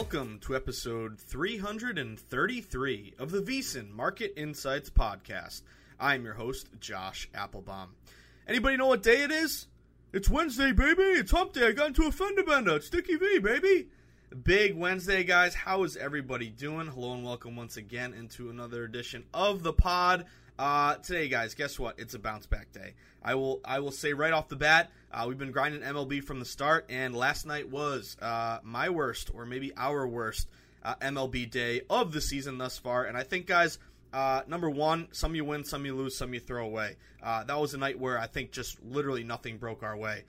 welcome to episode 333 of the VSiN Market Insights Podcast. I'm your host, Josh Appelbaum. Anybody know what day it is? It's Wednesday, baby. It's hump day. I got into a fender bender. It's Sticky V, baby. Big Wednesday, guys. How is everybody doing? Hello and welcome once again into another edition of the pod. Uh, today, guys, guess what? It's a bounce back day. I will I will say right off the bat, uh, we've been grinding MLB from the start, and last night was uh, my worst, or maybe our worst, uh, MLB day of the season thus far. And I think, guys, uh, number one, some you win, some you lose, some you throw away. Uh, that was a night where I think just literally nothing broke our way.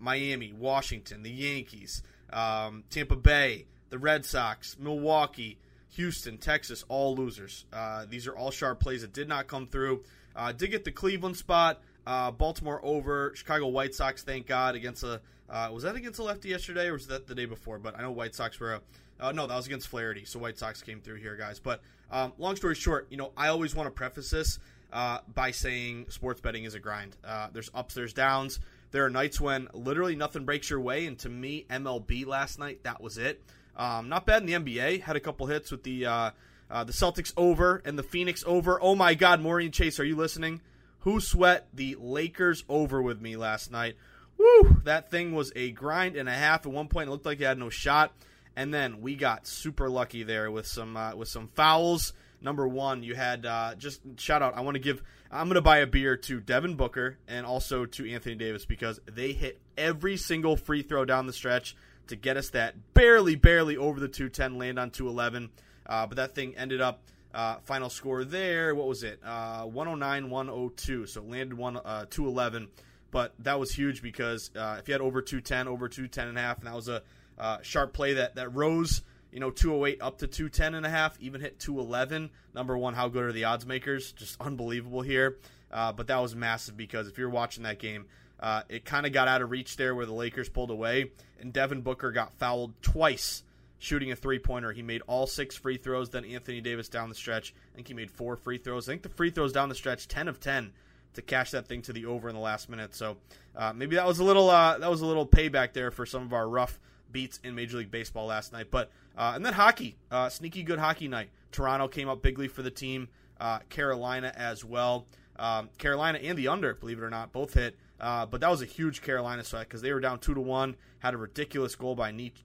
Miami, Washington, the Yankees, um, Tampa Bay, the Red Sox, Milwaukee. Houston, Texas, all losers. Uh, these are all sharp plays that did not come through. Uh, did get the Cleveland spot. Uh, Baltimore over. Chicago White Sox, thank God, against a. Uh, was that against a lefty yesterday or was that the day before? But I know White Sox were. Uh, no, that was against Flaherty. So White Sox came through here, guys. But um, long story short, you know, I always want to preface this uh, by saying sports betting is a grind. there's ups, there's downs. There are nights when literally nothing breaks your way. And to me, MLB last night, that was it. Um, not bad in the NBA. Had a couple hits with the uh, uh, the Celtics over and the Phoenix over. Oh my God, Maureen Chase, are you listening? Who sweat the Lakers over with me last night? Woo! That thing was a grind and a half. At one point, it looked like it had no shot, and then we got super lucky there with some uh, with some fouls. Number one, you had uh, just shout out. I want to give. I'm going to buy a beer to Devin Booker and also to Anthony Davis because they hit every single free throw down the stretch to get us that barely, barely over the 210, land on 211. Uh, but that thing ended up uh, final score there. What was it? Uh, 109, 102. So landed one uh, 211. But that was huge because uh, if you had over 210, over 210 and a half, and that was a uh, sharp play that that rose. You know, 208 up to 210 and a half, even hit 211. Number one, how good are the odds makers? Just unbelievable here. But that was massive because if you're watching that game, uh, it kind of got out of reach there where the Lakers pulled away, and Devin Booker got fouled twice shooting a three pointer. He made all six free throws. Then Anthony Davis down the stretch. I think he made four free throws. I think the free throws down the stretch, ten of ten, to cash that thing to the over in the last minute. So uh, maybe that was a little uh, that was a little payback there for some of our rough beats in Major League Baseball last night. But uh, and then hockey, uh, sneaky good hockey night. Toronto came up bigly for the team. Uh, Carolina as well. Um, Carolina and the under, believe it or not, both hit. Uh, but that was a huge Carolina sweat because they were down two to one. Had a ridiculous goal by Neat.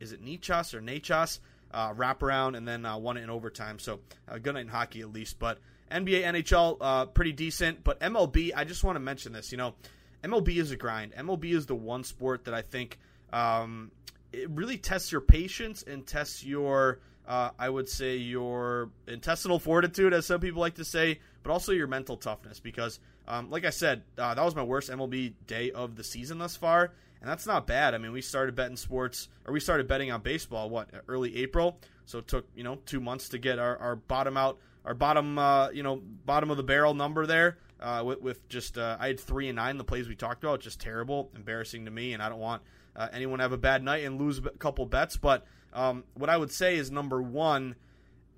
Is it Nichas or Nachas? uh, wraparound, and then uh, won it in overtime. So uh, good night in hockey at least. But NBA, NHL, uh, pretty decent. But MLB, I just want to mention this. You know, MLB is a grind. MLB is the one sport that I think um, it really tests your patience and tests your, uh, I would say, your intestinal fortitude, as some people like to say, but also your mental toughness. Because, um, like I said, uh, that was my worst MLB day of the season thus far, and that's not bad. I mean, we started betting sports, or we started betting on baseball, what early April. So it took you know two months to get our, our bottom out, our bottom uh, you know bottom of the barrel number there. Uh, with, with, just uh, I had three and nine the plays we talked about, just terrible, embarrassing to me, and I don't want uh, anyone have a bad night and lose a couple bets. But um, what I would say is number one,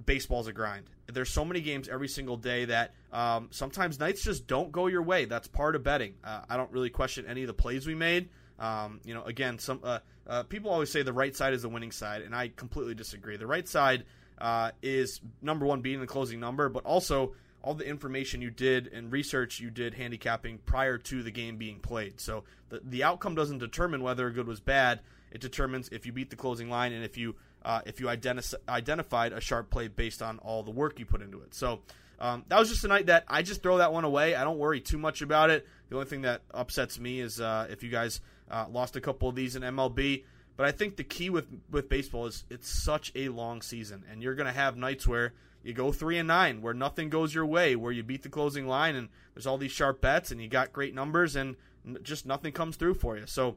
baseball's a grind. There's so many games every single day that um, sometimes nights just don't go your way. That's part of betting. Uh, I don't really question any of the plays we made. Um, you know, again, some uh, uh, people always say the right side is the winning side, and I completely disagree. The right side uh, is number one beating the closing number, but also all the information you did and research you did handicapping prior to the game being played. So the the outcome doesn't determine whether a good was bad. It determines if you beat the closing line and if you uh, if you identi- identified a sharp play based on all the work you put into it. So um, that was just a night that I just throw that one away. I don't worry too much about it. The only thing that upsets me is uh, if you guys uh, lost a couple of these in MLB. But I think the key with with baseball is it's such a long season, and you're going to have nights where you go three and nine, where nothing goes your way, where you beat the closing line, and there's all these sharp bets, and you got great numbers, and just nothing comes through for you. So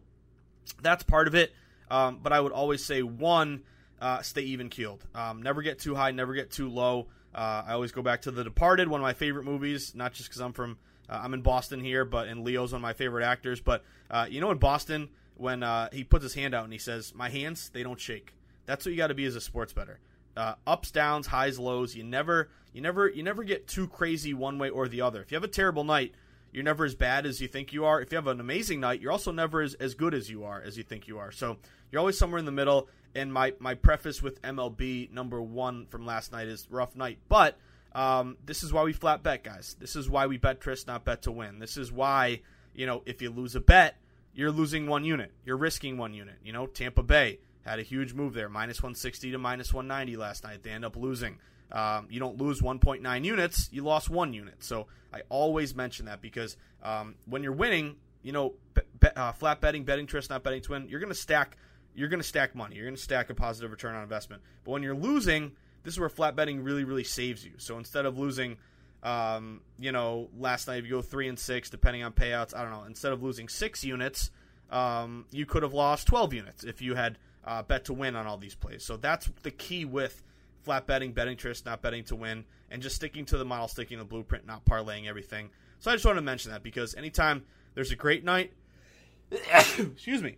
that's part of it. Um, but I would always say one, uh, stay even keeled. Um, never get too high, never get too low. Uh, I always go back to The Departed, one of my favorite movies, not just because I'm from uh, I'm in Boston here, but and Leo's one of my favorite actors. But uh, you know, in Boston, when uh, he puts his hand out and he says, "My hands, they don't shake." That's what you got to be as a sports better. Uh, ups, downs, highs, lows. You never, you never, you never get too crazy one way or the other. If you have a terrible night, you're never as bad as you think you are. If you have an amazing night, you're also never as, as good as you are as you think you are. So you're always somewhere in the middle. And my my preface with MLB number one from last night is rough night, but um, this is why we flat bet, guys. This is why we bet Tris, not bet to win. This is why you know if you lose a bet, you're losing one unit. You're risking one unit. You know, Tampa Bay had a huge move there, minus 160 to minus 190 last night. They end up losing. Um, you don't lose 1.9 units, you lost one unit. So I always mention that because um, when you're winning, you know, be, be, uh, flat betting, betting Tris, not betting twin, you're going to stack. You're going to stack money. You're going to stack a positive return on investment. But when you're losing, this is where flat betting really, really saves you. So instead of losing, um, you know, last night if you go three and six, depending on payouts, I don't know. Instead of losing six units, um, you could have lost 12 units if you had uh, bet to win on all these plays. So that's the key with flat betting, betting Tris, not betting to win, and just sticking to the model, sticking to the blueprint, not parlaying everything. So I just wanted to mention that because anytime there's a great night, excuse me,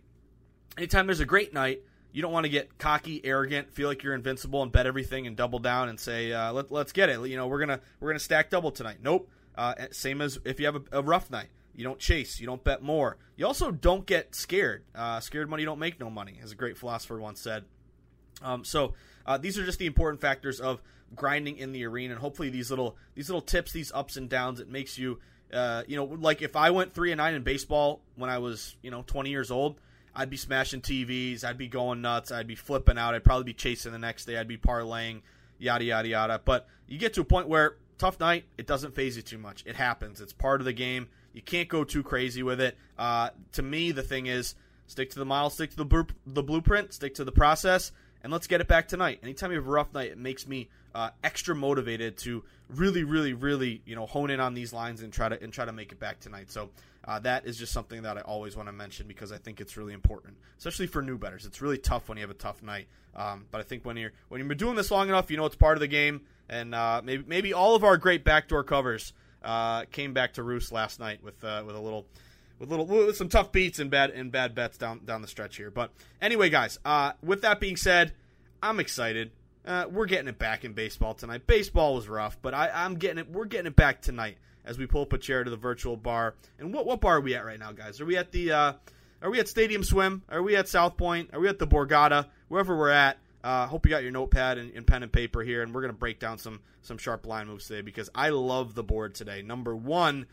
anytime there's a great night, you don't want to get cocky, arrogant, feel like you're invincible, and bet everything and double down and say, uh, Let, us get it." You know, we're gonna we're gonna stack double tonight. Nope. Uh, same as if you have a, a, rough night, you don't chase, you don't bet more. You also don't get scared. Uh, scared money don't make no money, as a great philosopher once said. Um, so uh, these are just the important factors of grinding in the arena, and hopefully these little these little tips, these ups and downs, it makes you. Uh, you know, like if I went three and nine in baseball when I was, you know, 20 years old, I'd be smashing TVs, I'd be going nuts, I'd be flipping out, I'd probably be chasing the next day, I'd be parlaying, yada yada yada. But you get to a point where tough night, it doesn't phase you too much. It happens. It's part of the game. You can't go too crazy with it. Uh, to me, the thing is stick to the model, stick to the, the blueprint, stick to the process, and let's get it back tonight. Anytime you have a rough night, it makes me uh, extra motivated to really, really, really, you know, hone in on these lines and try to and try to make it back tonight. So uh, that is just something that I always want to mention because I think it's really important, especially for new betters. It's really tough when you have a tough night, um, but I think when you're when you've been doing this long enough, you know it's part of the game. And uh, maybe maybe all of our great backdoor covers uh, came back to roost last night with uh, with a little with little with some tough beats and bad and bad bets down down the stretch here. But anyway, guys, uh, with that being said, I'm excited. Uh, we're getting it back in baseball tonight. Baseball was rough, but I, I'm getting it. We're getting it back tonight as we pull up a chair to the virtual bar. And what what bar are we at right now, guys? Are we at the uh, Are we at Stadium Swim? Are we at South Point? Are we at the Borgata? Wherever we're at. Uh, hope you got your notepad and, and pen and paper here, and we're gonna break down some some sharp line moves today because I love the board today. Number one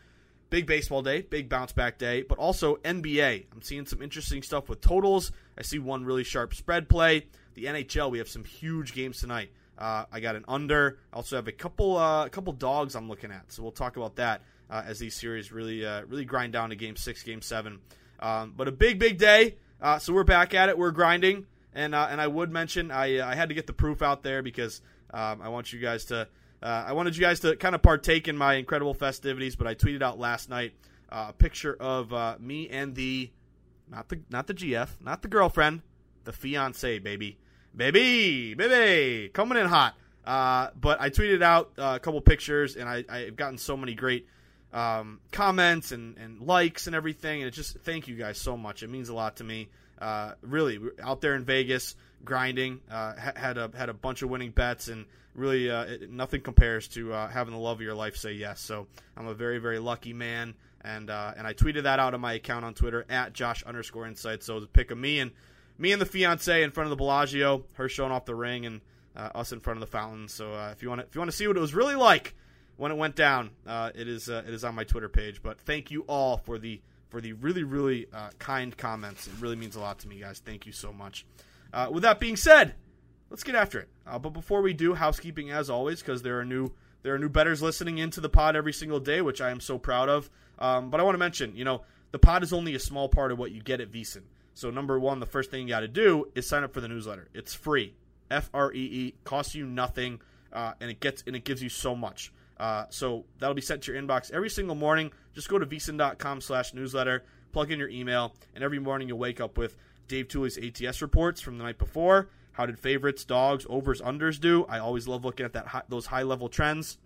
big baseball day, big bounce back day, but also NBA. I'm seeing some interesting stuff with totals. I see one really sharp spread play. The NHL, we have some huge games tonight. Uh, I got an under. I also have a couple uh, a couple dogs I'm looking at. So we'll talk about that uh, as these series really uh, really grind down to game six, game seven. Um, but a big big day. Uh, so we're back at it. We're grinding, and uh, and I would mention I I had to get the proof out there because um, I want you guys to I wanted you guys to kind of partake in my incredible festivities. But I tweeted out last night a picture of me and the not the not the GF, not the girlfriend, the fiance, baby baby, baby, coming in hot. Uh, but I tweeted out uh, a couple pictures, and I, I've gotten so many great um, comments and, and likes and everything. And it just thank you guys so much. It means a lot to me. Uh, really, out there in Vegas, grinding, uh, had a had a bunch of winning bets, and really uh, it, nothing compares to uh, having the love of your life say yes. So I'm a very very lucky man, and and I tweeted that out on my account on Twitter at Josh underscore Insight. So a pick of me and me and the fiance in front of the Bellagio, her showing off the ring, and uh, us in front of the fountain. So uh, if you want if you want to see what it was really like when it went down, uh, it is uh, it is on my Twitter page. But thank you all for the for the really really uh, kind comments. It really means a lot to me, guys. Thank you so much. Uh, with that being said, let's get after it. but before we do, housekeeping as always, because there are new there are new betters listening into the pod every single day, which I am so proud of. Um, but I want to mention, you know, the pod is only a small part of what you get at VSiN. So number one, the first thing you got to do is sign up for the newsletter. It's free, F R E E, costs you nothing, uh, and it gets and it gives you so much. Uh, so that'll be sent to your inbox every single morning. Just go to vsin.com slash newsletter, plug in your email, and every morning you'll wake up with Dave Tuley's ATS reports from the night before. How did favorites, dogs, overs, unders do? I always love looking at that high, those high level trends.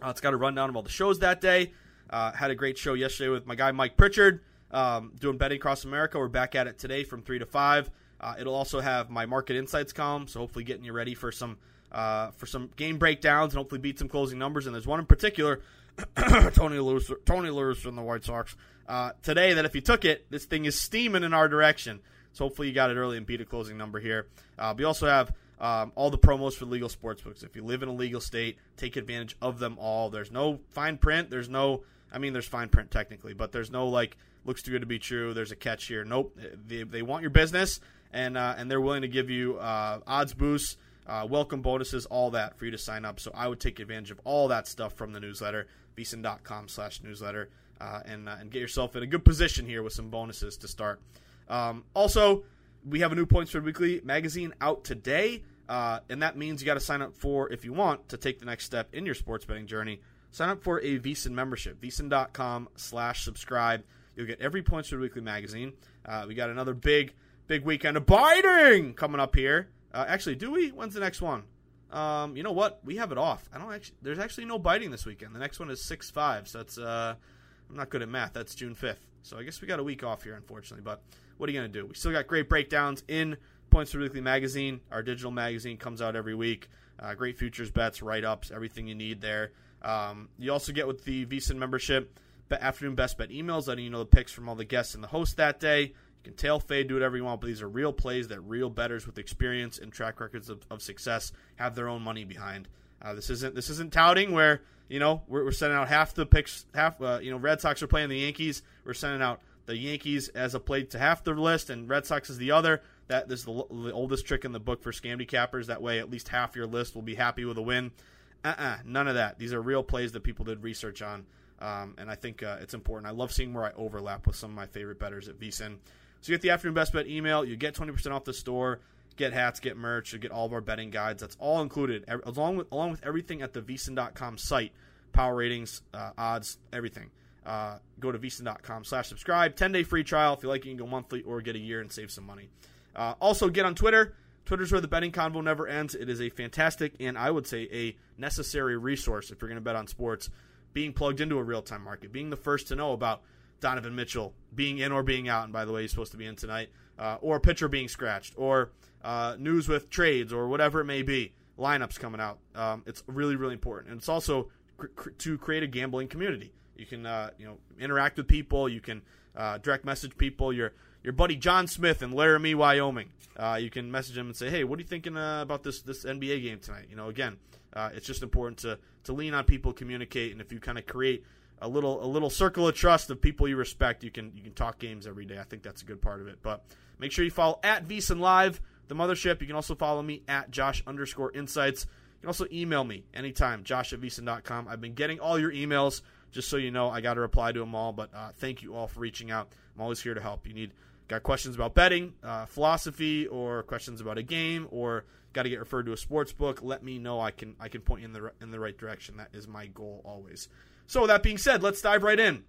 Uh, it's got a rundown of all the shows that day. Uh, had a great show yesterday with my guy Mike Pritchard um, doing betting across America. We're back at it today from three to five. Uh, it'll also have my market insights column, so hopefully getting you ready for some uh, for some game breakdowns and hopefully beat some closing numbers. And there's one in particular, Tony Lewis, Tony Lewis from the White Sox uh, today. That if you took it, this thing is steaming in our direction. So hopefully you got it early and beat a closing number here. Uh, we also have um, all the promos for legal sportsbooks. If you live in a legal state, take advantage of them all. There's no fine print. There's no, I mean, there's fine print technically, but there's no like looks too good to be true. There's a catch here. Nope. They, they want your business, and uh, and they're willing to give you uh, odds boosts, uh, welcome bonuses, all that for you to sign up. So I would take advantage of all that stuff from the newsletter, vsin.com slash newsletter, uh, and, uh, and get yourself in a good position here with some bonuses to start. Um, also, we have a new Point Spread Weekly magazine out today, uh, and that means you got to sign up for, if you want to take the next step in your sports betting journey, sign up for a VSiN membership, vsin.com slash subscribe. You'll get every Point Spread Weekly magazine. Uh, we got another big, big weekend of biting coming up here. Uh, actually, do we? When's the next one? Um, you know what? We have it off. I don't actually. There's actually no biting this weekend. The next one is six five. So that's. Uh, I'm not good at math. That's June fifth. So I guess we got a week off here, unfortunately. But what are you gonna do? We still got great breakdowns in Points Spread Weekly magazine. Our digital magazine comes out every week. Uh, great futures bets, write ups, everything you need there. Um, you also get with the VSiN membership afternoon best bet emails, letting you know the picks from all the guests and the host that day. Can tail fade, do whatever you want, but these are real plays that real betters with experience and track records of, of success have their own money behind. Uh, this isn't this isn't touting where you know we're, we're sending out half the picks, half uh, you know Red Sox are playing the Yankees. We're sending out the Yankees as a play to half the list, and Red Sox is the other. That this is the, the oldest trick in the book for scammy cappers. That way, at least half your list will be happy with a win. Uh-uh, none of that. These are real plays that people did research on. Um, and I think uh, it's important. I love seeing where I overlap with some of my favorite betters at VSiN. So you get the afternoon best bet email. You get 20% off the store. Get hats, get merch, you get all of our betting guides. That's all included, along with along with everything at the VSiN.com site, power ratings, uh, odds, everything. Uh, go to VSiN.com slash subscribe. 10 day free trial. If you like, you can go monthly or get a year and save some money. Uh, also, get on Twitter. Twitter's where the betting convo never ends. It is a fantastic and I would say a necessary resource if you're going to bet on sports being plugged into a real time market, being the first to know about Donovan Mitchell being in or being out, and by the way, he's supposed to be in tonight, uh, or a pitcher being scratched, or uh, news with trades, or whatever it may be, lineups coming out. Um, it's really, really important, and it's also cr- cr- to create a gambling community. You can, uh, you know, interact with people. You can uh, direct message people. Your your buddy John Smith in Laramie, Wyoming. Uh, you can message him and say, "Hey, what are you thinking uh, about this this NBA game tonight?" You know, again, it's just important to to lean on people, communicate, and if you kind of create a little a little circle of trust of people you respect. You can you can talk games every day. I think that's a good part of it. But make sure you follow at VSiN Live, the mothership. You can also follow me at Josh underscore Insights. You can also email me anytime, josh at VSiN.com. I've been getting all your emails, just so you know. I got to reply to them all, but uh, thank you all for reaching out. I'm always here to help. You need got questions about betting, uh, philosophy, or questions about a game, or got to get referred to a sports book. Let me know. I can I can point you in the in the right direction. That is my goal always. So that being said, let's dive right in.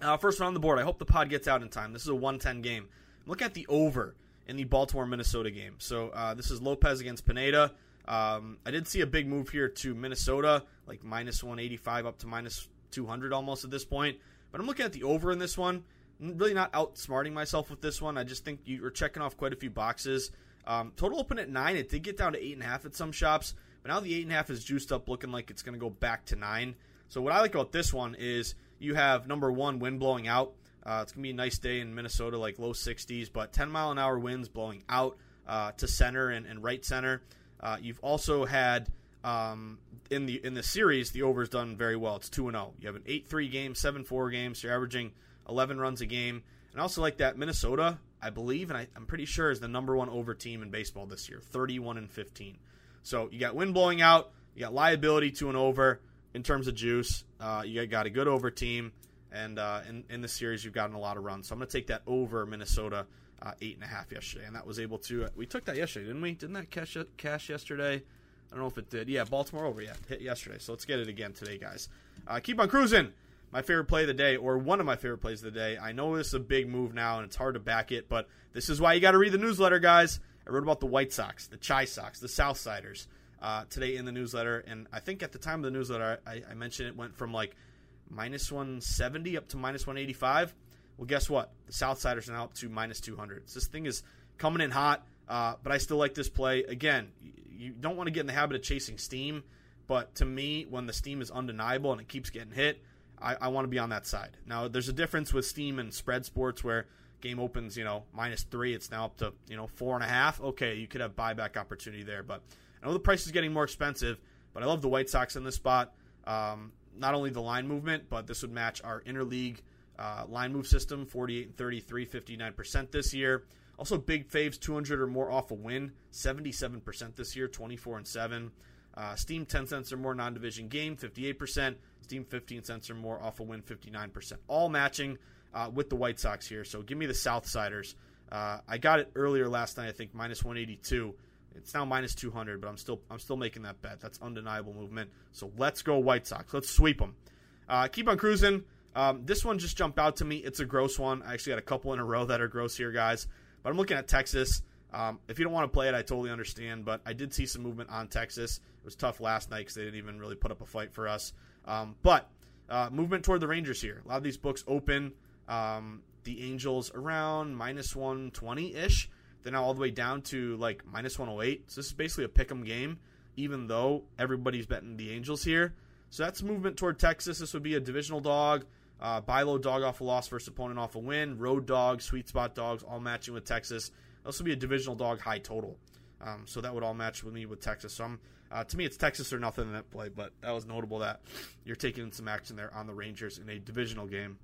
Uh, first one on the board. I hope the pod gets out in time. This is a 110 game. Look at the over in the Baltimore Minnesota game. So uh, this is Lopez against Pineda. Um, I did see a big move here to Minnesota, like minus 185 up to minus 200 almost at this point. But I'm looking at the over in this one. I'm really not outsmarting myself with this one. I just think you're checking off quite a few boxes. Um, total open at nine. It did get down to eight and a half at some shops, but now the eight and a half is juiced up, looking like it's going to go back to nine. So what I like about this one is you have number one wind blowing out. Uh, it's gonna be a nice day in Minnesota, like low 60s, but 10 mile an hour winds blowing out uh, to center and, and right center. Uh, you've also had um, in the in the series the over's done very well. It's two and zero. You have an eight three game, seven four game. So you're averaging 11 runs a game. And also like that Minnesota, I believe, and I, I'm pretty sure is the number one over team in baseball this year, 31 and 15. So you got wind blowing out, you got liability to an over in terms of juice. Uh, you got a good over team, and uh, in, in the series, you've gotten a lot of runs. So I'm going to take that over Minnesota uh, eight and a half yesterday, and that was able to. Uh, we took that yesterday, didn't we? Didn't that cash cash yesterday? I don't know if it did. Yeah, Baltimore over. Yeah, hit yesterday. So let's get it again today, guys. Uh, keep on cruising. My favorite play of the day, or one of my favorite plays of the day. I know this is a big move now, and it's hard to back it, but this is why you got to read the newsletter, guys. I wrote about the White Sox, the Chi Sox, the Southsiders uh, today in the newsletter. And I think at the time of the newsletter, I, I mentioned it went from like minus 170 up to minus 185. Well, guess what? The Southsiders are now up to minus 200. So this thing is coming in hot, uh, but I still like this play. Again, you don't want to get in the habit of chasing steam, but to me, when the steam is undeniable and it keeps getting hit, I, I want to be on that side. Now, there's a difference with steam and spread sports where game opens, you know, minus three, it's now up to, you know, four and a half. Okay, you could have buyback opportunity there, but I know the price is getting more expensive, but I love the White Sox in this spot. Um, not only the line movement, but this would match our interleague uh, line move system 48 and 33, 59% this year. Also, big faves 200 or more off a win, 77% this year, 24 and 7. Uh, Steam 10 cents or more non division game, 58%. Steam 15 cents or more off a win, 59%. All matching uh, with the White Sox here. So give me the Southsiders. Uh, I got it earlier last night, I think, minus 182. It's now minus 200, but I'm still I'm still making that bet. That's undeniable movement. So let's go White Sox. Let's sweep them. Uh, keep on cruising. Um, this one just jumped out to me. It's a gross one. I actually got a couple in a row that are gross here, guys. But I'm looking at Texas. Um, if you don't want to play it, I totally understand. But I did see some movement on Texas. It was tough last night because they didn't even really put up a fight for us. Um, but uh, movement toward the Rangers here. A lot of these books open um, the Angels around minus 120 ish. They're now all the way down to like minus 108. So this is basically a pick 'em game, even though everybody's betting the Angels here. So that's movement toward Texas. This would be a divisional dog, uh, buy low dog off a loss versus opponent off a win, road dog, sweet spot dogs, all matching with Texas. This would be a divisional dog high total. Um, so that would all match with me with Texas. So I'm, uh, to me, it's Texas or nothing in that play, but that was notable that you're taking some action there on the Rangers in a divisional game.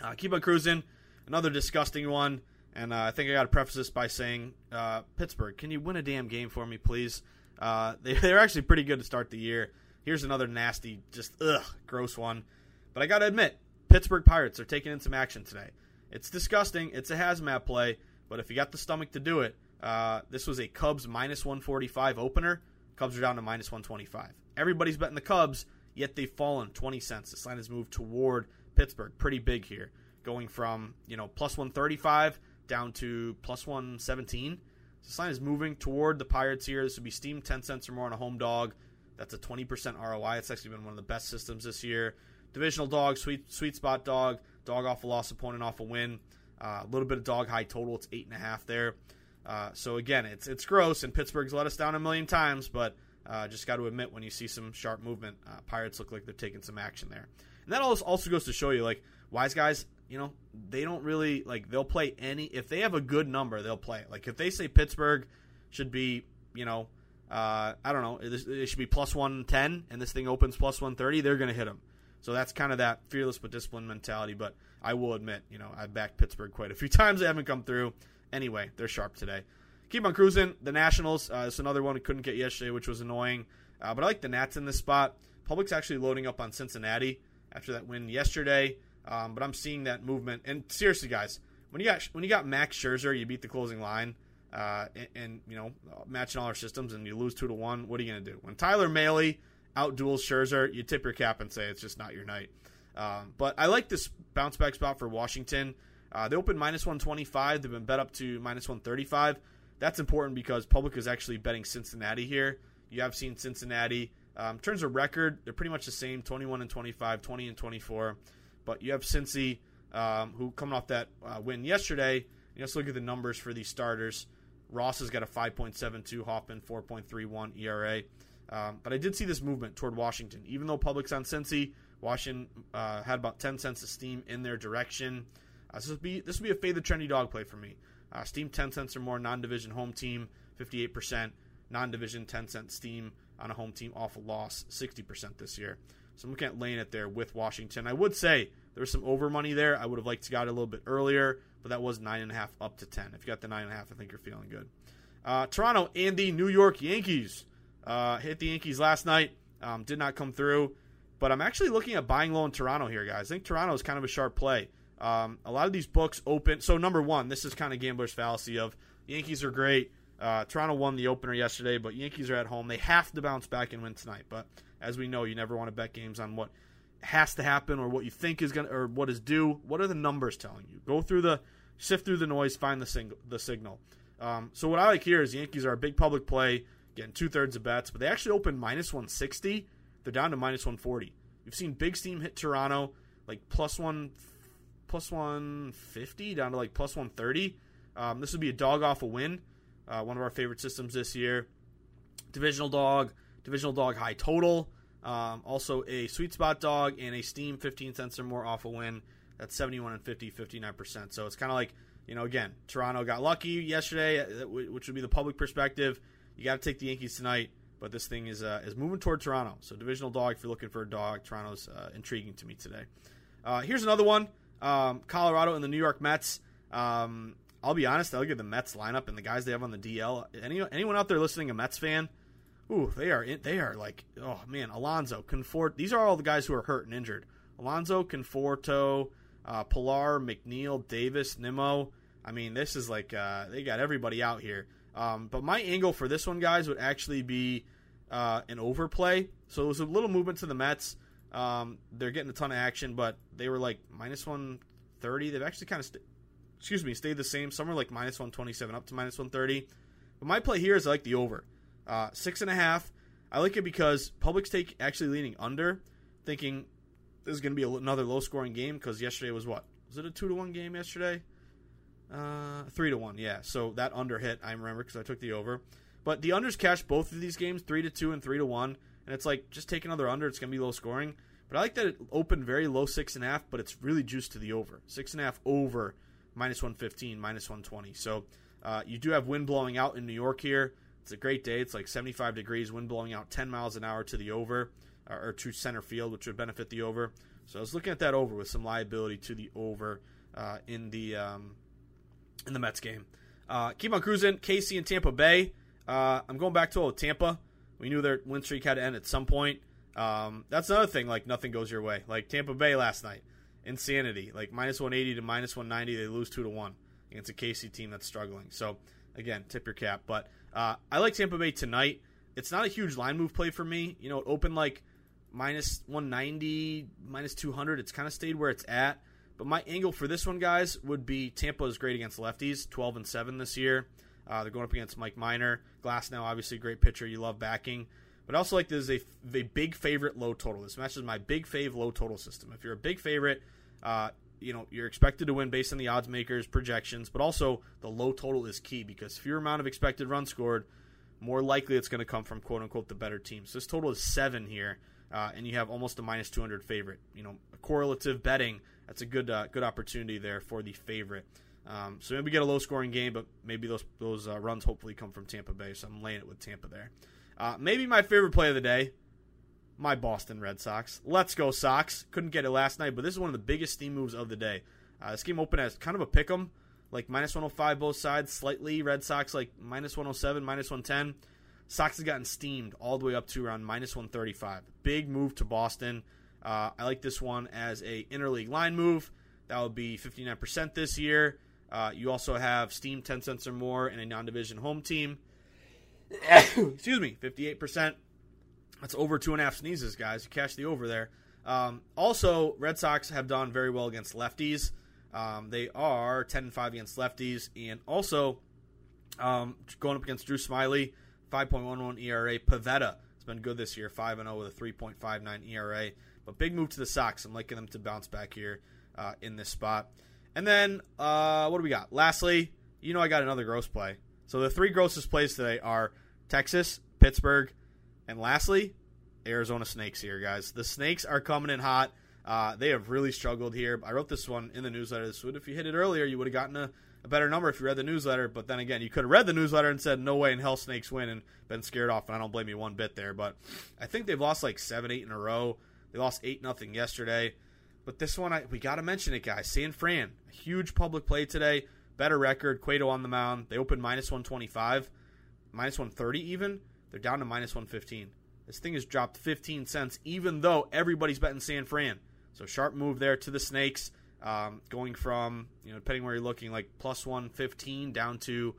Uh, keep on cruising. Another disgusting one. And uh, I think I got to preface this by saying, uh, Pittsburgh, can you win a damn game for me, please? Uh, they, they're actually pretty good to start the year. Here's another nasty, just ugh, gross one. But I got to admit, Pittsburgh Pirates are taking in some action today. It's disgusting. It's a hazmat play, but if you got the stomach to do it, uh, this was a Cubs minus 145 opener. Cubs are down to minus 125. Everybody's betting the Cubs, yet they've fallen 20 cents. This line has moved toward Pittsburgh, pretty big here, going from you know plus 135 down to plus 117. So this line is moving toward the Pirates here. This would be Steam 10 cents or more on a home dog. That's a 20% ROI. It's actually been one of the best systems this year. Divisional dog, sweet sweet spot dog, dog off a loss, opponent off a win. Uh, a little bit of dog high total. It's eight and a half there. Uh, so again, it's it's gross, and Pittsburgh's let us down a million times. But uh, just got to admit, when you see some sharp movement, uh, Pirates look like they're taking some action there. And that also goes to show you, like wise guys you know, they don't really like they'll play any if they have a good number, they'll play. Like if they say Pittsburgh should be, you know, uh, I don't know, it, it should be plus 110 and this thing opens plus 130, they're going to hit them. So that's kind of that fearless but disciplined mentality. But I will admit, you know, I backed Pittsburgh quite a few times. They haven't come through. Anyway, they're sharp today. Keep on cruising. The Nationals. Uh, it's another one we couldn't get yesterday, which was annoying. Uh, but I like the Nats in this spot. Public's actually loading up on Cincinnati after that win yesterday. Um, but I'm seeing that movement. And seriously, guys, when you got when you got Max Scherzer, you beat the closing line, uh, and, and, you know matching all our systems, and you lose two to one. What are you gonna do? When Tyler Mahle outduels Scherzer, you tip your cap and say it's just not your night. Um, but I like this bounce back spot for Washington. Uh, they opened minus 125. They've been bet up to minus 135. That's important because public is actually betting Cincinnati here. You have seen Cincinnati. Um, in terms of record, they're pretty much the same 21 and 25, 20 and 24. But you have Cincy, um, who coming off that uh, win yesterday. You let's look at the numbers for these starters. Ross has got a 5.72, Hoffman 4.31 ERA. Um, but I did see this movement toward Washington. Even though public's on Cincy, Washington uh, had about 10 cents of steam in their direction. Uh, this would be this would be a fade the trendy dog play for me. Uh, steam 10 cents or more, non-division home team 58%, non-division 10 cent steam on a home team off a loss 60% this year. So I'm looking at laying it there with Washington. I would say there was some over money there. I would have liked to got it a little bit earlier, but that was nine and a half up to ten. If you got the nine and a half, I think you're feeling good. Uh, Toronto and the New York Yankees uh, hit the Yankees last night. Um, did not come through, but I'm actually looking at buying low in Toronto here, guys. I think Toronto is kind of a sharp play. Um, a lot of these books open. So number one, this is kind of gambler's fallacy of Yankees are great. Uh, Toronto won the opener yesterday, but Yankees are at home. They have to bounce back and win tonight. But as we know, you never want to bet games on what has to happen or what you think is going to or what is due. What are the numbers telling you? Go through the sift through the noise, find the single the signal. Um, so what I like here is the Yankees are a big public play, getting two thirds of bets, but they actually opened minus one sixty. They're down to minus one forty. You've seen Big Steam hit Toronto like plus one plus one fifty down to like plus one thirty. Um, this would be a dog off a win. Uh, one of our favorite systems this year. Divisional dog, divisional dog high total. Um, also a sweet spot dog and a steam 15 cents or more off a win. That's 71 and 50, 59%. So it's kind of like, you know, again, Toronto got lucky yesterday, uh, which would be the public perspective. You got to take the Yankees tonight, but this thing is uh, is moving toward Toronto. So divisional dog, if you're looking for a dog, Toronto's uh, intriguing to me today. Uh, here's another one: um, Colorado and the New York Mets. Um, I'll be honest, I look at the Mets lineup and the guys they have on the DL. Any, anyone out there listening, a Mets fan? Ooh, they are they are like oh man, Alonso, Confort. These are all the guys who are hurt and injured. Alonso, Conforto, uh, Pilar, McNeil, Davis, Nimmo. I mean, this is like uh, they got everybody out here. Um, but my angle for this one, guys, would actually be uh, an overplay. So it was a little movement to the Mets. Um, they're getting a ton of action, but they were like minus one thirty. They've actually kind of, st- excuse me, stayed the same. Somewhere like minus one twenty seven up to minus one thirty. But my play here is I like the over. Uh, six and a half. I like it because public's take actually leaning under, thinking this is going to be another low scoring game because yesterday was what? Was it a two to one game yesterday? Uh, three to one, yeah. So that under hit, I remember because I took the over. But the unders cash both of these games, three to two and three to one, and it's like just take another under. It's going to be low scoring. But I like that it opened very low six and a half, but it's really juiced to the over. Six and a half over, minus one fifteen, minus one twenty. So uh, you do have wind blowing out in New York here. It's a great day. It's like 75 degrees, wind blowing out 10 miles an hour to the over, or to center field, which would benefit the over. So I was looking at that over with some liability to the over uh, in the um, in the Mets game. Uh, keep on cruising. KC and Tampa Bay. Uh, I'm going back to oh, Tampa. We knew their win streak had to end at some point. Um, that's another thing. Like nothing goes your way. Like Tampa Bay last night, insanity. Like minus 180 to minus 190, they lose two to one against a KC team that's struggling. So again, tip your cap. But uh, I like Tampa Bay tonight. It's not a huge line move play for me. You know, it opened like minus 190, minus 200. It's kind of stayed where it's at. But my angle for this one, guys, would be Tampa is great against lefties, 12 and 7 this year. Uh, they're going up against Mike Minor. Glass now, obviously, great pitcher. You love backing. But I also like this is a, a big favorite low total. This matches my big fave low total system. If you're a big favorite, uh, you know you're expected to win based on the odds makers projections, but also the low total is key because fewer amount of expected runs scored, more likely it's going to come from quote unquote the better teams. So this total is seven here, uh, and you have almost a minus 200 favorite. You know, correlative betting that's a good uh, good opportunity there for the favorite. Um, so maybe get a low scoring game, but maybe those those uh, runs hopefully come from Tampa Bay. So I'm laying it with Tampa there. Uh, maybe my favorite play of the day. My Boston Red Sox. Let's go Sox. Couldn't get it last night, but this is one of the biggest steam moves of the day. Uh, this game opened as kind of a pick 'em, like minus 105 both sides, slightly. Red Sox like minus 107, minus 110. Sox has gotten steamed all the way up to around minus 135. Big move to Boston. Uh, I like this one as a interleague line move. That would be 59% this year. Uh, you also have Steam 10 cents or more in a non-division home team. Excuse me, 58%. That's over two and a half sneezes, guys. You cash the over there. Um, also, Red Sox have done very well against lefties. Um, they are 10 and 5 against lefties. And also, um, going up against Drew Smyly, 5.11 ERA. Pivetta has been good this year, 5 0 with a 3.59 ERA. But big move to the Sox. I'm liking them to bounce back here uh, in this spot. And then, uh, what do we got? Lastly, you know I got another gross play. So the three grossest plays today are Texas, Pittsburgh, and lastly, Arizona Snakes here, guys. The Snakes are coming in hot. Uh, they have really struggled here. I wrote this one in the newsletter this week. If you hit it earlier, you would have gotten a, a, better number if you read the newsletter. But then again, you could have read the newsletter and said, no way in hell Snakes win and been scared off. And I don't blame you one bit there. But I think they've lost like 7 8 in a row. They lost 8 nothing yesterday. But this one, I, we got to mention it, guys. San Fran, a huge public play today. Better record. Cueto on the mound. They opened minus 125, minus 130 even. They're down to minus 115. This thing has dropped 15 cents, even though everybody's betting San Fran. So sharp move there to the Snakes, um, going from you know depending where you're looking, like plus 115 down to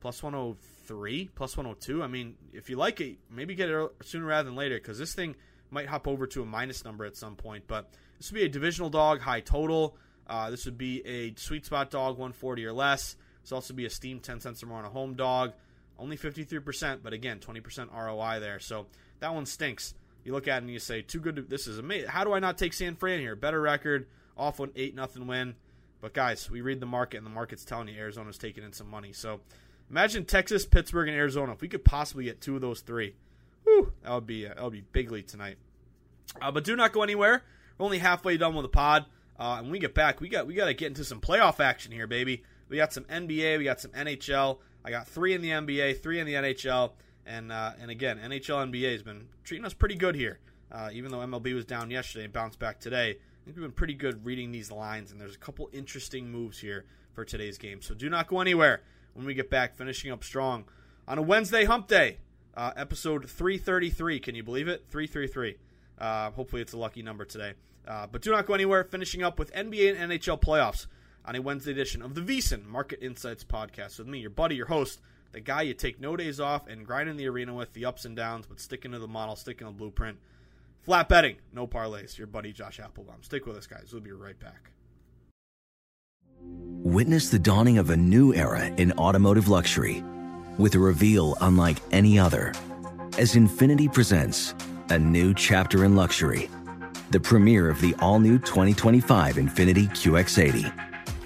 plus 103, plus 102. I mean, if you like it, maybe get it sooner rather than later because this thing might hop over to a minus number at some point. But this would be a divisional dog, high total. Uh, this would be a sweet spot dog, 140 or less. This also be a steam 10 cents or more on a home dog. Only 53%, but again, 20% ROI there. So that one stinks. You look at it and you say, too good. To, this is amazing. How do I not take San Fran here? Better record, off an 8 nothing win. But guys, we read the market, and the market's telling you Arizona's taking in some money. So imagine Texas, Pittsburgh, and Arizona. If we could possibly get two of those three, whew, that would be uh, that would be big lead tonight. Uh, but do not go anywhere. We're only halfway done with the pod. Uh, and when we get back, we got we got to get into some playoff action here, baby. We got some NBA, we got some NHL. I got three in the NBA, three in the NHL, and uh, and again, NHL NBA has been treating us pretty good here. Uh, even though MLB was down yesterday and bounced back today, I think we've been pretty good reading these lines, and there's a couple interesting moves here for today's game. So do not go anywhere when we get back, finishing up strong on a Wednesday Hump Day, uh, episode 333. Can you believe it? 333. Uh, hopefully, it's a lucky number today. Uh, but do not go anywhere. Finishing up with NBA and NHL playoffs on a Wednesday edition of the VSiN Market Insights podcast with me, your buddy, your host, the guy you take no days off and grind in the arena with, the ups and downs, but sticking to the model, sticking to the blueprint. Flat betting, no parlays. Your buddy Josh Appelbaum. Stick with us, guys. We'll be right back. Witness the dawning of a new era in automotive luxury with a reveal unlike any other as Infiniti presents a new chapter in luxury, the premiere of the all new 2025 Infiniti QX80.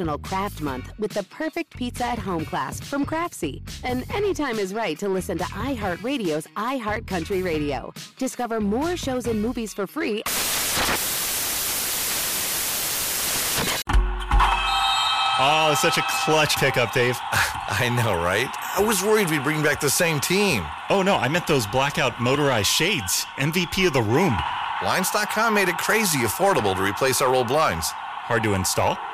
National Craft Month with the perfect pizza at home class from Craftsy. And anytime is right to listen to iHeartRadio's iHeart Country Radio. Discover more shows and movies for free. Oh, such a clutch pickup, Dave. I know, right? I was worried we'd bring back the same team. Oh, no, I meant those blackout motorized shades. MVP of the room. Blinds.com made it crazy affordable to replace our old blinds. Hard to install?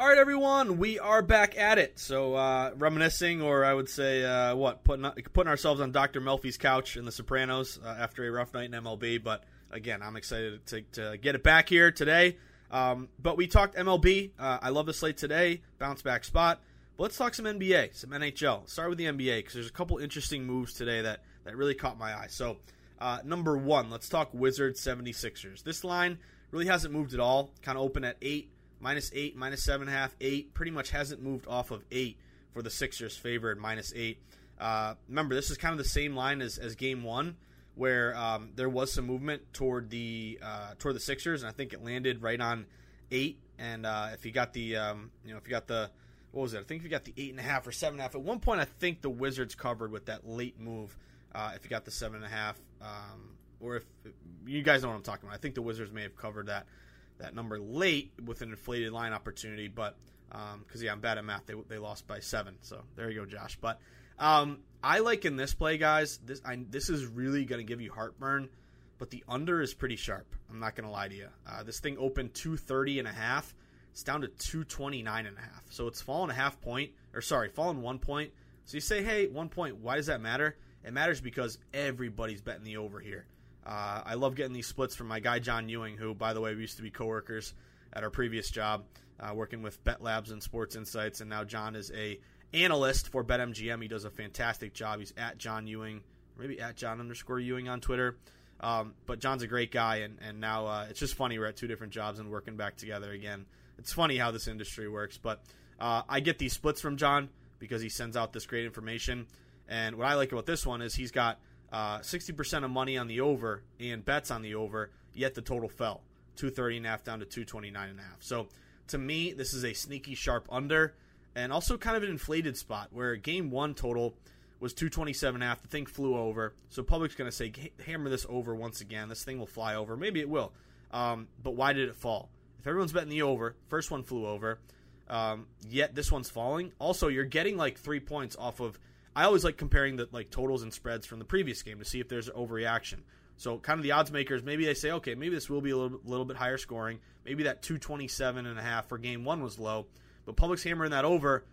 All right, everyone, we are back at it. So, uh, reminiscing, or I would say, uh, what, putting putting ourselves on Dr. Melfi's couch in The Sopranos uh, after a rough night in MLB. But again, I'm excited to, to get it back here today. Um, but we talked MLB. Uh, I love the slate today, bounce back spot. But let's talk some NBA, some NHL. Start with the NBA because there's a couple interesting moves today that, that really caught my eye. So, uh, number one, let's talk Wizards 76ers. This line really hasn't moved at all, kind of open at 8 minus eight, minus seven and a half, eight. Pretty much hasn't moved off of eight for the Sixers' favored minus eight. Uh, remember, this is kind of the same line as, as Game One, where um, there was some movement toward the uh, toward the Sixers, and I think it landed right on eight. And uh, if you got the um, you know if you got the what was it? I think if you got the eight and a half or seven and a half. At one point, I think the Wizards covered with that late move. Uh, if you got the seven and a half, um, or if you guys know what I'm talking about, I think the Wizards may have covered that that number late with an inflated line opportunity, but because um, yeah, I'm bad at math. They they lost by seven, so there you go, Josh. But um, I like in this play, guys. This I, this is really going to give you heartburn, but the under is pretty sharp. I'm not going to lie to you. Uh, this thing opened 230 and a half. It's down to 229 and a half. So it's fallen a half point, or sorry, fallen one point. So you say, hey, one point. Why does that matter? It matters because everybody's betting the over here. Uh, I love getting these splits from my guy John Ewing, who, by the way, we used to be coworkers at our previous job, uh, working with Bet Labs and Sports Insights, and now John is a analyst for BetMGM. He does a fantastic job. He's at John Ewing, maybe at John underscore Ewing on Twitter. Um, but John's a great guy, and and now uh, it's just funny we're at two different jobs and working back together again. It's funny how this industry works, but uh, I get these splits from John because he sends out this great information. And what I like about this one is he's got uh, 60% of money on the over and bets on the over, yet the total fell 230 and a half down to 229 and a half. So to me, this is a sneaky sharp under and also kind of an inflated spot where game one total was 227 and a half. The thing flew over. So public's going to say, hammer this over once again. This thing will fly over. Maybe it will. Um, but why did it fall? If everyone's betting the over, first one flew over. Um, yet this one's falling. Also, you're getting like three points off of I always like comparing the like totals and spreads from the previous game to see if there's an overreaction. So kind of the odds makers, maybe they say, okay, maybe this will be a little, little bit higher scoring. Maybe that 227 and a half for game one was low, but public's hammering that over,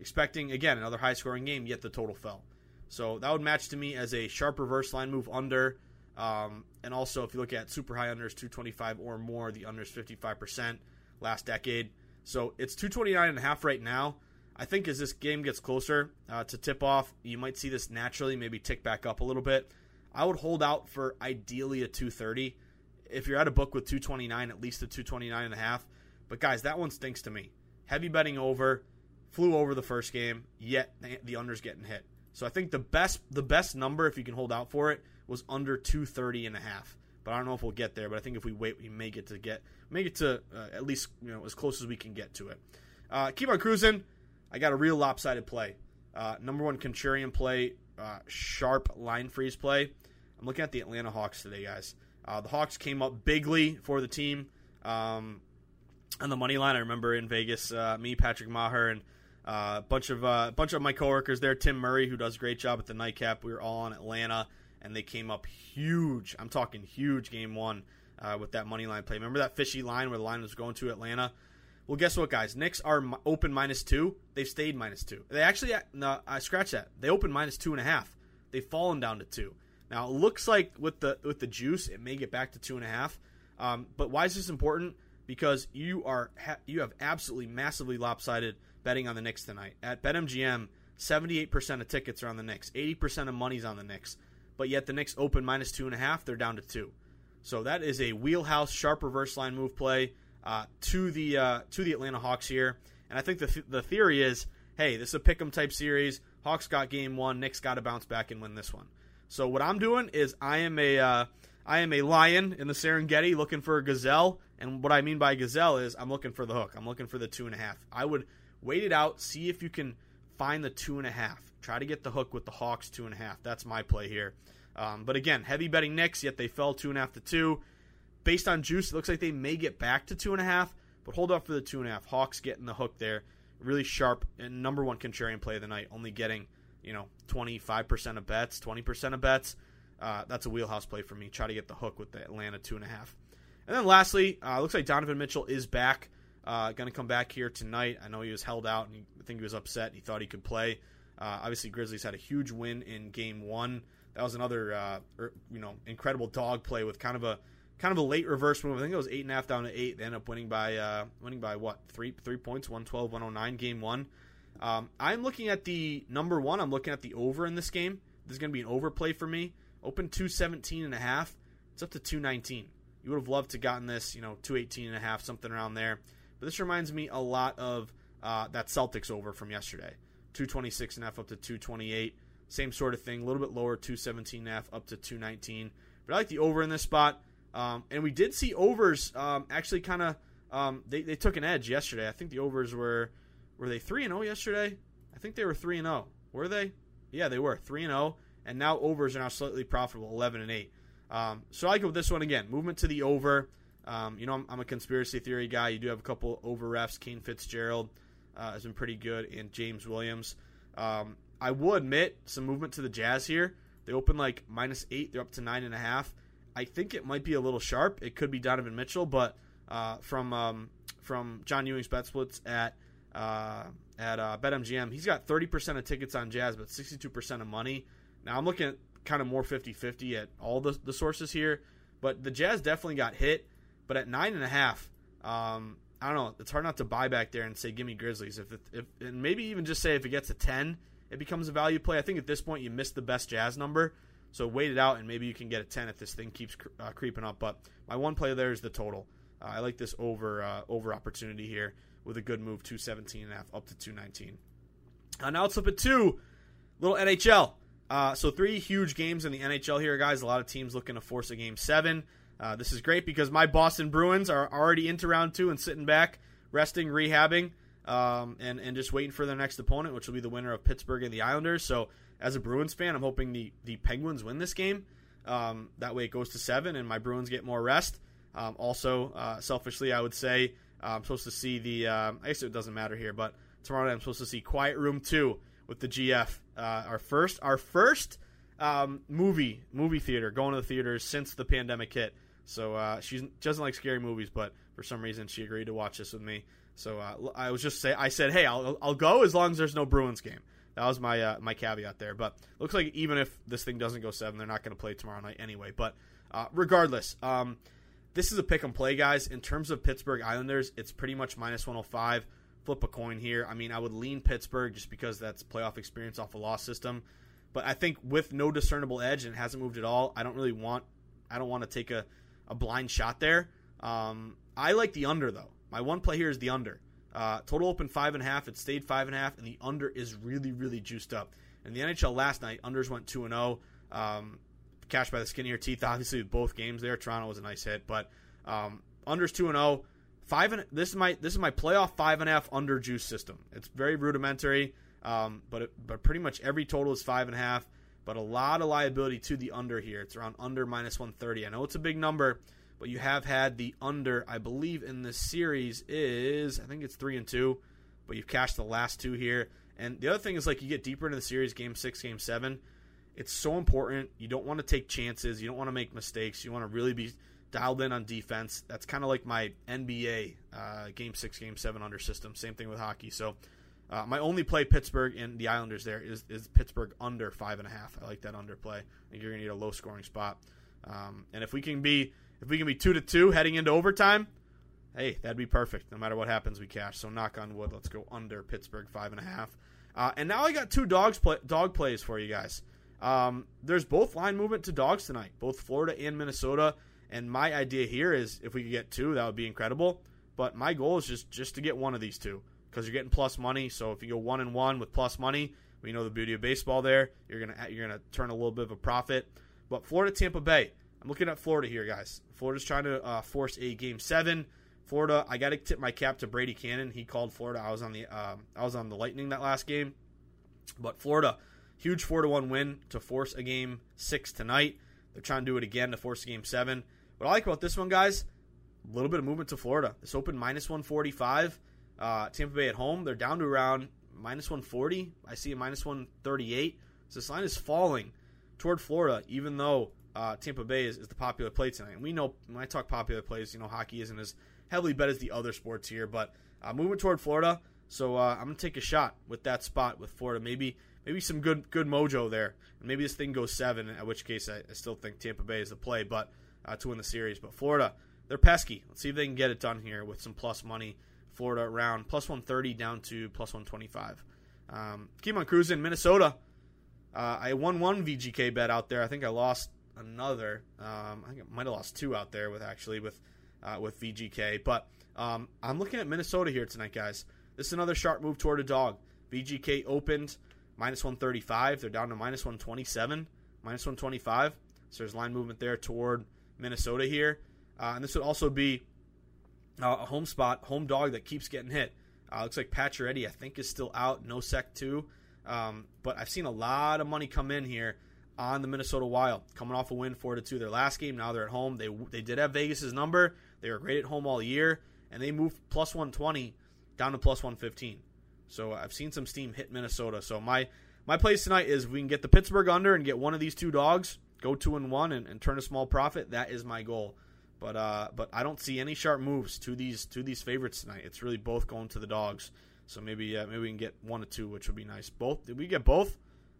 expecting again another high scoring game. Yet the total fell. So that would match to me as a sharp reverse line move under. Um, and also, if you look at super high unders, 225 or more, the unders 55% last decade. So it's 229 and a half right now. I think as this game gets closer uh, to tip off, you might see this naturally maybe tick back up a little bit. I would hold out for ideally a 230. If you're at a book with 229, at least a 229 and a half. But guys, that one stinks to me. Heavy betting over, flew over the first game, yet the under's getting hit. So I think the best the best number if you can hold out for it was under 230 and a half. but I don't know if we'll get there. But I think if we wait, we may get to get make it to uh, at least you know as close as we can get to it. Uh, keep on cruising. I got a real lopsided play. Uh, number one contrarian play, uh, sharp line freeze play. I'm looking at the Atlanta Hawks today, guys. Uh, the Hawks came up bigly for the team um, on the money line. I remember in Vegas, uh, me, Patrick Meagher, and a bunch of a bunch of my coworkers there. Tim Murray, who does a great job at the nightcap. We were all on Atlanta and they came up huge. I'm talking huge game one uh, with that money line play. Remember that fishy line where the line was going to Atlanta? Well, guess what, guys? Knicks are open minus two. They've stayed minus two. They actually, uh, no, I scratch that. They opened minus two and a half. They've fallen down to two. Now it looks like with the with the juice, it may get back to two and a half. Um, but why is this important? Because you are ha- you have absolutely massively lopsided betting on the Knicks tonight at BetMGM. Seventy eight percent of tickets are on the Knicks. Eighty percent of money's on the Knicks but yet the Knicks open minus two and a half. They're down to two. So that is a wheelhouse sharp reverse line move play uh, to the uh, to the Atlanta Hawks here. And I think the th- the theory is, hey, this is a pick'em type series. Hawks got game one. Knicks got to bounce back and win this one. So what I'm doing is I am a uh, I am a lion in the Serengeti looking for a gazelle. And what I mean by gazelle is I'm looking for the hook. I'm looking for the two and a half. I would wait it out, see if you can find the two and a half. Try to get the hook with the Hawks two and a half. That's my play here. Um, but again, heavy betting Knicks, yet they fell two and a half to two. Based on juice, it looks like they may get back to two and a half, but hold off for the two and a half. Hawks getting the hook there. Really sharp and number one contrarian play of the night, only getting, you know, 25% of bets, 20% of bets. Uh, that's a wheelhouse play for me. Try to get the hook with the Atlanta two and a half. And then lastly, uh, looks like Donovan Mitchell is back. Uh, going to come back here tonight. I know he was held out, and he, I think he was upset. He thought he could play. Uh, obviously, Grizzlies had a huge win in Game One. That was another, uh, er, you know, incredible dog play with kind of a kind of a late reverse move. I think it was eight and a half down to eight. They end up winning by uh, winning by what three three points, 112, 109, Game One. Um, I'm looking at the number one. I'm looking at the over in this game. This is going to be an overplay for me. Open 217 and a half. It's up to 219. You would have loved to gotten this, you know, 218 and a half, something around there. But this reminds me a lot of uh, that Celtics over from yesterday. 226 and a half up to 228. Same sort of thing, a little bit lower, 217 and a half up to 219. But I like the over in this spot. Um, and we did see overs um, actually kind of um, they, they took an edge yesterday. I think the overs were were they 3 and 0 yesterday? I think they were 3 and 0. Were they? Yeah, they were 3 and 0 and now overs are now slightly profitable, 11 and 8. Um, so I go with this one again. Movement to the over. Um, you know, I'm, I'm, a conspiracy theory guy. You do have a couple over refs. Kane Fitzgerald uh, has been pretty good, and James Williams. Um, I will admit some movement to the Jazz here. They open like minus eight. They're up to nine and a half. I think it might be a little sharp. It could be Donovan Mitchell, but uh, from um, from John Ewing's bet splits at uh, at uh, BetMGM, he's got 30% of tickets on Jazz, but 62% of money. Now I'm looking at kind of more 50-50 at all the, the sources here, but the Jazz definitely got hit. But at nine and a half, um, I don't know. It's hard not to buy back there and say, "Give me Grizzlies." If, it, if and maybe even just say if it gets a ten, it becomes a value play. I think at this point you missed the best Jazz number, so wait it out and maybe you can get a ten if this thing keeps uh, creeping up. But my one play there is the total. Uh, I like this over uh, over opportunity here with a good move, two seventeen and a half up to two nineteen. Uh, now let's flip it to little NHL. Uh, so three huge games in the NHL here, guys. A lot of teams looking to force a game seven. Uh, this is great because my Boston Bruins are already into round two and sitting back, resting, rehabbing, um, and and just waiting for their next opponent, which will be the winner of Pittsburgh and the Islanders. So, as a Bruins fan, I'm hoping the the Penguins win this game. Um, that way, it goes to seven, and my Bruins get more rest. Um, also, uh, selfishly, I would say uh, I'm supposed to see the. Um, I guess it doesn't matter here, but tomorrow night I'm supposed to see Quiet Room Two with the GF. Uh, our first, our first um, movie movie theater going to the theaters since the pandemic hit. So uh, she doesn't like scary movies, but for some reason she agreed to watch this with me. So uh, I was just say I said, hey, I'll I'll go as long as there's no Bruins game. That was my uh, my caveat there. But looks like even if this thing doesn't go seven, they're not going to play tomorrow night anyway. But uh, regardless, um, this is a pick and play, guys. In terms of Pittsburgh Islanders, it's pretty much minus 105. Flip a coin here. I mean, I would lean Pittsburgh just because that's playoff experience off a loss system. But I think with no discernible edge and it hasn't moved at all, I don't really want I don't want to take a a blind shot there. Um, I like the under though. My one play here is the under. Uh, total open five and a half. It stayed five and a half, and the under is really really juiced up. In the NHL last night, unders went two and zero. Oh. Um, cash by the skin of your teeth. Obviously, with both games there, Toronto was a nice hit, but um, unders two and zero. Oh. Five and this is my this is my playoff five and a half under juice system. It's very rudimentary, um, but it, but pretty much every total is five and a half. But a lot of liability to the under here. It's around under minus one thirty. I know it's a big number, but you have had the under. I believe in this series is I think it's three and two, but you've cashed the last two here. And the other thing is like you get deeper into the series, game six, game seven. It's so important. You don't want to take chances. You don't want to make mistakes. You want to really be dialed in on defense. That's kind of like my NBA uh, game six, game seven under system. Same thing with hockey. So uh, my only play Pittsburgh and the Islanders there is, is Pittsburgh under five and a half. I like that under play. I think you're gonna need a low scoring spot. Um, and if we can be if we can be two to two heading into overtime, hey, that'd be perfect. No matter what happens, we cash. So knock on wood. Let's go under Pittsburgh five and a half. Uh, and now I got two dogs play, dog plays for you guys. Um, there's both line movement to dogs tonight, both Florida and Minnesota. And my idea here is if we could get two, that would be incredible. But my goal is just just to get one of these two because you're getting plus money. So if you go one and one with plus money, we know the beauty of baseball. There, you're gonna you're gonna turn a little bit of a profit. But Florida, Tampa Bay. I'm looking at Florida here, guys. Florida's trying to uh, force a game seven. Florida, I got to tip my cap to Brady Kannon. He called Florida. I was on the um, I was on the Lightning that last game, but Florida, huge four to one win to force a game six tonight. They're trying to do it again to force a game seven. What I like about this one, guys, a little bit of movement to Florida. This opened minus 145. Uh, Tampa Bay at home, they're down to around minus 140. I see a minus 138. So this line is falling toward Florida, even though uh, Tampa Bay is, is, the popular play tonight. And we know when I talk popular plays, you know, hockey isn't as heavily bet as the other sports here, but uh, moving toward Florida. So uh, I'm gonna take a shot with that spot with Florida. Maybe maybe some good good mojo there, and maybe this thing goes seven. At which case, I, I still think Tampa Bay is the play, but uh, to win the series. But Florida, they're pesky. Let's see if they can get it done here with some plus money. Florida around plus 130 down to plus 125. Um, keep on cruising. Minnesota, uh, I won one VGK bet out there. I think I lost another. Um, I might have lost two out there with actually with uh, with VGK. But um, I'm looking at Minnesota here tonight, guys. This is another sharp move toward a dog. VGK opened minus 135. They're down to minus 127, minus 125. So there's line movement there toward Minnesota here. Uh, and this would also be uh, a home spot, home dog that keeps getting hit. Uh, looks like Pacioretty, I think, is still out. Nosek two. Um, but I've seen a lot of money come in here on the Minnesota Wild, coming off a win four to two their last game. Now they're at home. They they did have Vegas's number. They were great at home all year, and they moved plus one twenty down to plus one fifteen. So I've seen some steam hit Minnesota. So my my place tonight is we can get the Pittsburgh under and get one of these two dogs go two and one and, and turn a small profit. That is my goal. But uh, but I don't see any sharp moves to these to these favorites tonight. It's really both going to the dogs. So maybe uh, maybe we can get one or two, which would be nice. Both? Did we get both?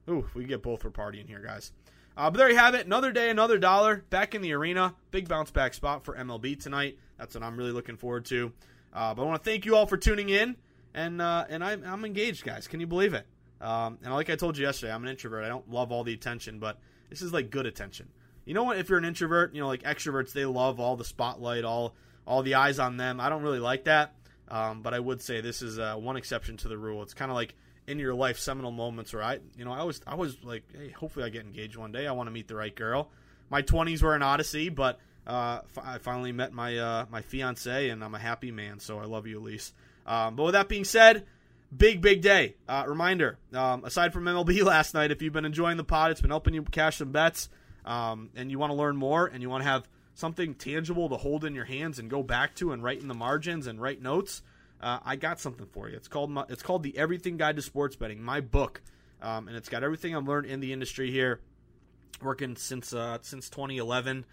Ooh, we get both. We're partying here, guys. Uh, but there you have it. Another day, another dollar. Back in the arena. Big bounce back spot for MLB tonight. That's what I'm really looking forward to. Uh, but I want to thank you all for tuning in. And uh, and I'm, I'm engaged, guys. Can you believe it? Um, and like I told you yesterday, I'm an introvert. I don't love all the attention, but this is like good attention. You know what? If you're an introvert, you know, like extroverts, they love all the spotlight, all all the eyes on them. I don't really like that. Um, but I would say this is uh, one exception to the rule. It's kind of like in your life seminal moments where I, you know, I was I was like, hey, hopefully I get engaged one day. I want to meet the right girl. My 20s were an odyssey, but uh, f- I finally met my uh, my fiance, and I'm a happy man. So I love you, Elise. Um, but with that being said, big big day. Uh, reminder: um, aside from MLB last night, if you've been enjoying the pod, it's been helping you cash some bets um, and you want to learn more and you want to have something tangible to hold in your hands and go back to and write in the margins and write notes, uh, I got something for you. It's called my, it's called the Everything Guide to Sports Betting, my book, um, and it's got everything I've learned in the industry here, working since uh, since 2011,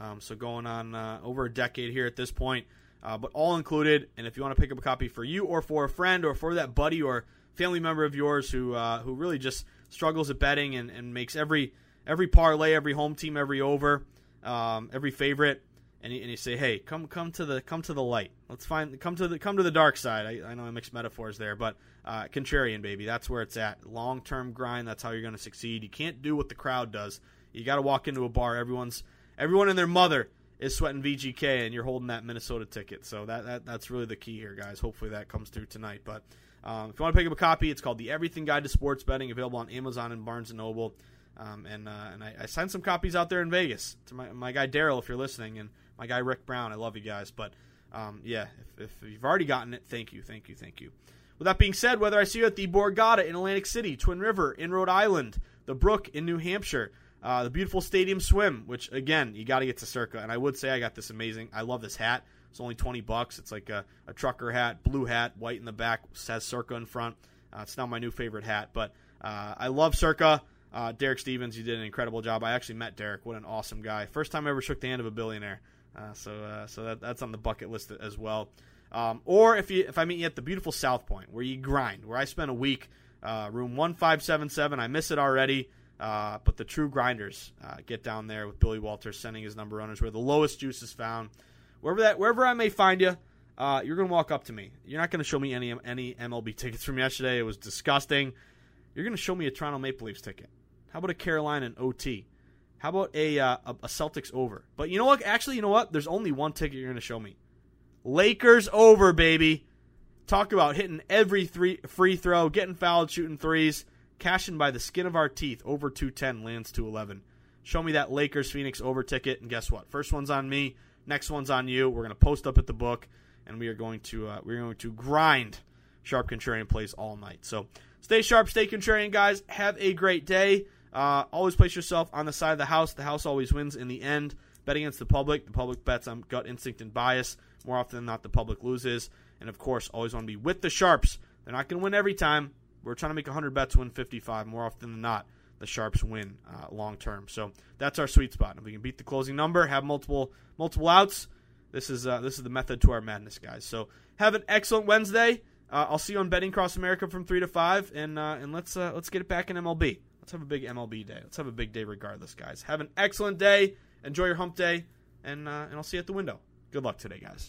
um, so going on uh, over a decade here at this point. Uh, but all included, and if you want to pick up a copy for you or for a friend or for that buddy or family member of yours who uh, who really just struggles at betting and, and makes every every parlay, every home team, every over, um, every favorite, and you, and you, say, "Hey, come come to the come to the light. Let's find come to the come to the dark side." I, I know I mixed metaphors there, but uh, contrarian, baby, that's where it's at. Long term grind. That's how you're going to succeed. You can't do what the crowd does. You got to walk into a bar. Everyone's everyone and their mother is sweating VGK, and you're holding that Minnesota ticket. So that, that that's really the key here, guys. Hopefully that comes through tonight. But um, if you want to pick up a copy, it's called the Everything Guide to Sports Betting, available on Amazon and Barnes and Noble. Um, and uh, and I, I signed some copies out there in Vegas to my, my guy Daryl, if you're listening, and my guy Rick Brown. I love you guys. But um, yeah, if, if, you've already gotten it, thank you, thank you, thank you. With that being said, whether I see you at the Borgata in Atlantic City, Twin River in Rhode Island, the Brook in New Hampshire, uh, the beautiful Stadium Swim, which again you got to get to Circa. And I would say I got this amazing. I love this hat. It's only twenty bucks. It's like a, a trucker hat, blue hat, white in the back, says Circa in front. Uh, it's now my new favorite hat, but uh, I love Circa. Uh, Derek Stevens, you did an incredible job. I actually met Derek. What an awesome guy! First time I ever shook the hand of a billionaire. Uh, so uh, so that, that's on the bucket list as well. Um, or if you if I meet you at the beautiful South Point where you grind, where I spent a week, uh, room one five seven seven. I miss it already. Uh, but the true grinders uh, get down there with Billy Walters sending his number runners where the lowest juice is found. Wherever that wherever I may find you, you're gonna walk up to me. You're not gonna show me any any MLB tickets from yesterday. It was disgusting. You're gonna show me a Toronto Maple Leafs ticket. How about a Carolina and OT? How about a, uh, a, Celtics over? But you know what? Actually, you know what? There's only one ticket you're going to show me. Lakers over, baby. Talk about hitting every three free throw, getting fouled, shooting threes, cashing by the skin of our teeth. Over 210 lands 211. Show me that Lakers Phoenix over ticket, and guess what? First one's on me. Next one's on you. We're going to post up at the book, and we are going to uh, we're going to grind sharp contrarian plays all night. So stay sharp, stay contrarian, guys. Have a great day. Uh, always place yourself on the side of the house. The house always wins in the end. Bet against the public. The public bets on gut instinct and bias. More often than not, the public loses. And of course, always want to be with the sharps. They're not going to win every time. We're trying to make 100 bets win 55. More often than not, the sharps win uh, long term. So that's our sweet spot. If we can beat the closing number, have multiple multiple outs, this is uh, this is the method to our madness, guys. So have an excellent Wednesday. Uh, I'll see you on Betting Across America from three to five, and uh, and let's uh, let's get it back in MLB. Let's have a big MLB day. Let's have a big day regardless, guys. Have an excellent day. Enjoy your hump day, and uh, and I'll see you at the window. Good luck today, guys.